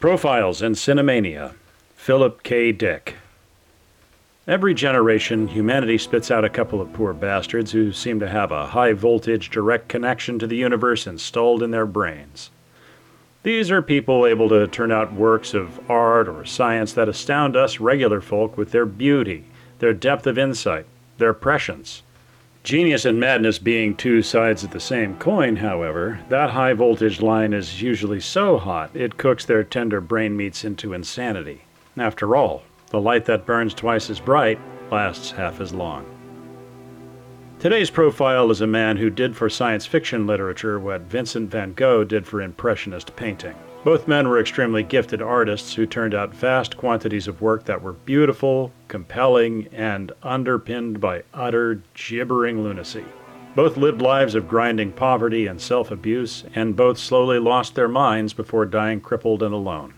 Profiles in Cinemania Philip K. Dick. Every generation, humanity spits out a couple of poor bastards who seem to have a high voltage direct connection to the universe installed in their brains. These are people able to turn out works of art or science that astound us regular folk with their beauty, their depth of insight, their prescience. Genius and madness being two sides of the same coin, however, that high voltage line is usually so hot it cooks their tender brain meats into insanity. After all, the light that burns twice as bright lasts half as long. Today's profile is a man who did for science fiction literature what Vincent van Gogh did for Impressionist painting. Both men were extremely gifted artists who turned out vast quantities of work that were beautiful, compelling, and underpinned by utter, gibbering lunacy. Both lived lives of grinding poverty and self abuse, and both slowly lost their minds before dying crippled and alone.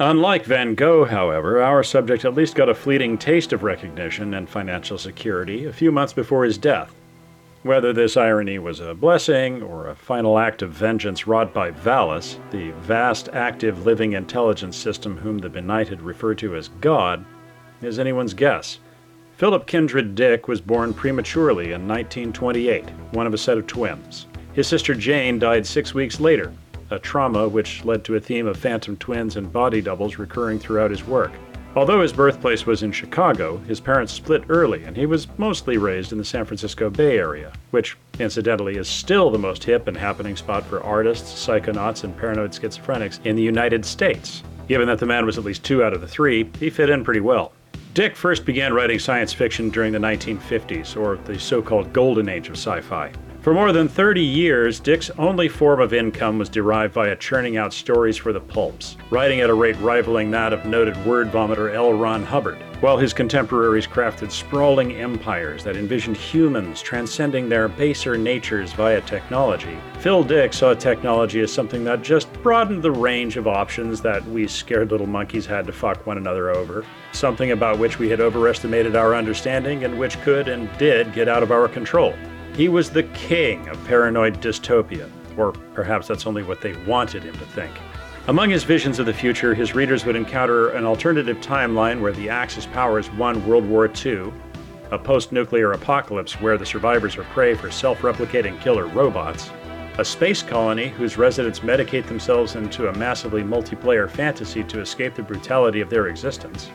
Unlike Van Gogh, however, our subject at least got a fleeting taste of recognition and financial security a few months before his death. Whether this irony was a blessing or a final act of vengeance wrought by Valis, the vast active living intelligence system whom the benighted refer to as God, is anyone's guess. Philip Kindred Dick was born prematurely in 1928, one of a set of twins. His sister Jane died six weeks later, a trauma which led to a theme of phantom twins and body doubles recurring throughout his work. Although his birthplace was in Chicago, his parents split early and he was mostly raised in the San Francisco Bay Area, which, incidentally, is still the most hip and happening spot for artists, psychonauts, and paranoid schizophrenics in the United States. Given that the man was at least two out of the three, he fit in pretty well. Dick first began writing science fiction during the 1950s, or the so called golden age of sci fi. For more than 30 years, Dick's only form of income was derived via churning out stories for the pulps, writing at a rate rivaling that of noted word vomiter L. Ron Hubbard, while his contemporaries crafted sprawling empires that envisioned humans transcending their baser natures via technology. Phil Dick saw technology as something that just broadened the range of options that we scared little monkeys had to fuck one another over, something about which we had overestimated our understanding and which could and did get out of our control. He was the king of paranoid dystopia, or perhaps that's only what they wanted him to think. Among his visions of the future, his readers would encounter an alternative timeline where the Axis powers won World War II, a post nuclear apocalypse where the survivors are prey for self replicating killer robots, a space colony whose residents medicate themselves into a massively multiplayer fantasy to escape the brutality of their existence,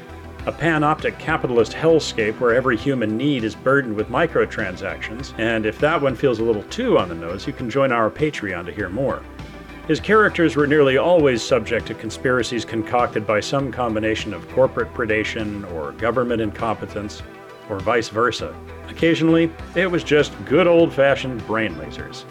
a panoptic capitalist hellscape where every human need is burdened with microtransactions, and if that one feels a little too on the nose, you can join our Patreon to hear more. His characters were nearly always subject to conspiracies concocted by some combination of corporate predation or government incompetence, or vice versa. Occasionally, it was just good old fashioned brain lasers.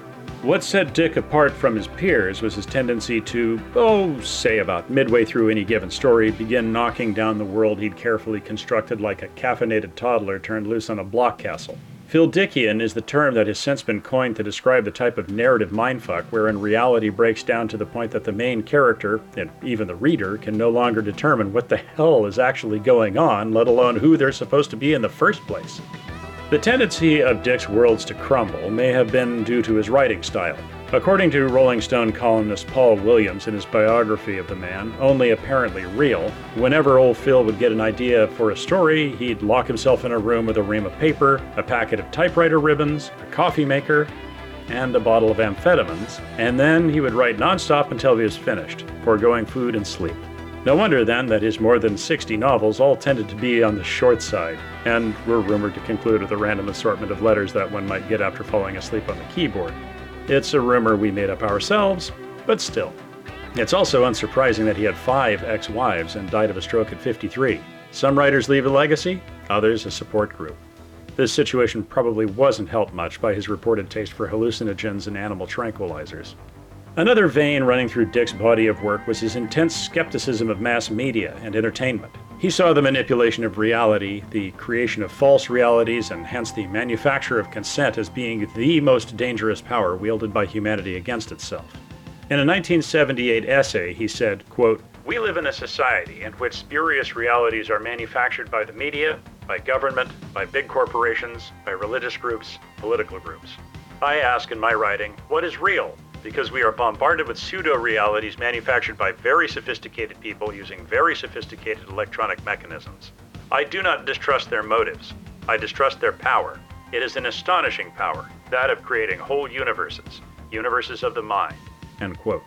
What set Dick apart from his peers was his tendency to, oh, say about midway through any given story, begin knocking down the world he'd carefully constructed like a caffeinated toddler turned loose on a block castle. Phil Dickian is the term that has since been coined to describe the type of narrative mindfuck wherein reality breaks down to the point that the main character, and even the reader, can no longer determine what the hell is actually going on, let alone who they're supposed to be in the first place. The tendency of Dick's worlds to crumble may have been due to his writing style. According to Rolling Stone columnist Paul Williams in his biography of the man, only apparently real, whenever old Phil would get an idea for a story, he'd lock himself in a room with a ream of paper, a packet of typewriter ribbons, a coffee maker, and a bottle of amphetamines, and then he would write nonstop until he was finished, foregoing food and sleep. No wonder then that his more than 60 novels all tended to be on the short side, and were rumored to conclude with a random assortment of letters that one might get after falling asleep on the keyboard. It's a rumor we made up ourselves, but still. It's also unsurprising that he had five ex wives and died of a stroke at 53. Some writers leave a legacy, others a support group. This situation probably wasn't helped much by his reported taste for hallucinogens and animal tranquilizers. Another vein running through Dick's body of work was his intense skepticism of mass media and entertainment. He saw the manipulation of reality, the creation of false realities, and hence the manufacture of consent as being the most dangerous power wielded by humanity against itself. In a 1978 essay, he said, quote, We live in a society in which spurious realities are manufactured by the media, by government, by big corporations, by religious groups, political groups. I ask in my writing, what is real? Because we are bombarded with pseudo realities manufactured by very sophisticated people using very sophisticated electronic mechanisms. I do not distrust their motives. I distrust their power. It is an astonishing power, that of creating whole universes, universes of the mind. End quote.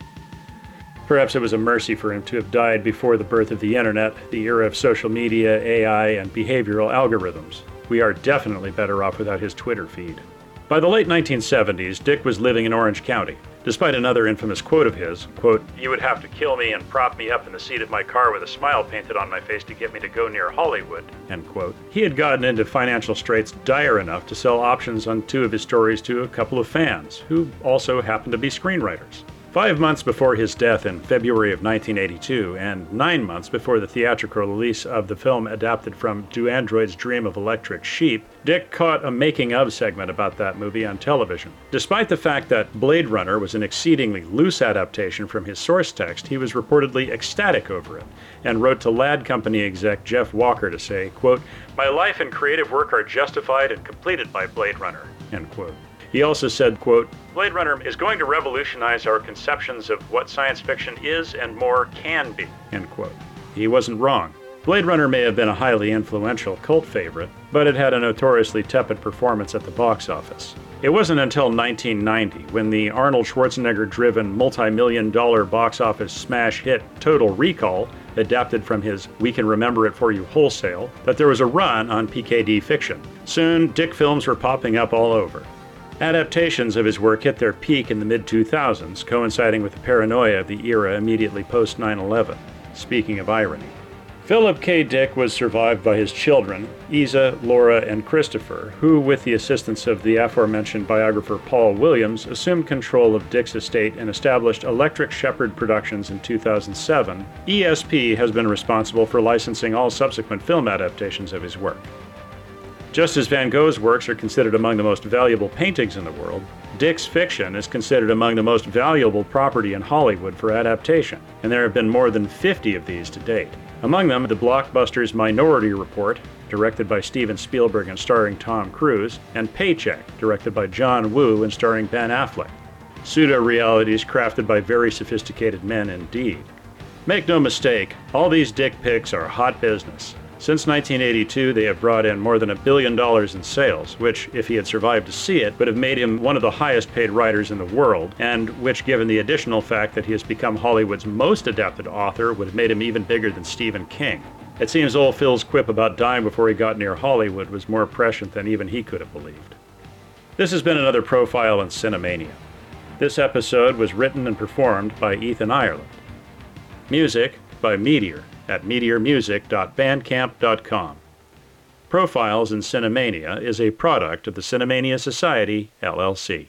Perhaps it was a mercy for him to have died before the birth of the internet, the era of social media, AI, and behavioral algorithms. We are definitely better off without his Twitter feed. By the late 1970s, Dick was living in Orange County. Despite another infamous quote of his, quote, You would have to kill me and prop me up in the seat of my car with a smile painted on my face to get me to go near Hollywood, end quote. He had gotten into financial straits dire enough to sell options on two of his stories to a couple of fans, who also happened to be screenwriters. Five months before his death in February of 1982, and nine months before the theatrical release of the film adapted from Do Androids Dream of Electric Sheep, Dick caught a making of segment about that movie on television. Despite the fact that Blade Runner was an exceedingly loose adaptation from his source text, he was reportedly ecstatic over it, and wrote to Ladd Company exec Jeff Walker to say, quote, My life and creative work are justified and completed by Blade Runner, end quote. He also said, quote, Blade Runner is going to revolutionize our conceptions of what science fiction is and more can be, end quote. He wasn't wrong. Blade Runner may have been a highly influential cult favorite, but it had a notoriously tepid performance at the box office. It wasn't until 1990, when the Arnold Schwarzenegger driven multi million dollar box office smash hit Total Recall, adapted from his We Can Remember It For You Wholesale, that there was a run on PKD fiction. Soon, Dick films were popping up all over. Adaptations of his work hit their peak in the mid 2000s, coinciding with the paranoia of the era immediately post 9 11. Speaking of irony. Philip K. Dick was survived by his children, Isa, Laura, and Christopher, who, with the assistance of the aforementioned biographer Paul Williams, assumed control of Dick's estate and established Electric Shepherd Productions in 2007. ESP has been responsible for licensing all subsequent film adaptations of his work. Just as Van Gogh's works are considered among the most valuable paintings in the world, Dick's fiction is considered among the most valuable property in Hollywood for adaptation, and there have been more than 50 of these to date. Among them, the blockbusters Minority Report, directed by Steven Spielberg and starring Tom Cruise, and Paycheck, directed by John Woo and starring Ben Affleck. Pseudo realities crafted by very sophisticated men indeed. Make no mistake, all these dick pics are hot business, since 1982, they have brought in more than a billion dollars in sales, which, if he had survived to see it, would have made him one of the highest paid writers in the world, and which, given the additional fact that he has become Hollywood's most adapted author, would have made him even bigger than Stephen King. It seems old Phil's quip about dying before he got near Hollywood was more prescient than even he could have believed. This has been another profile in Cinemania. This episode was written and performed by Ethan Ireland. Music by Meteor at meteormusic.bandcamp.com. Profiles in Cinemania is a product of the Cinemania Society, LLC.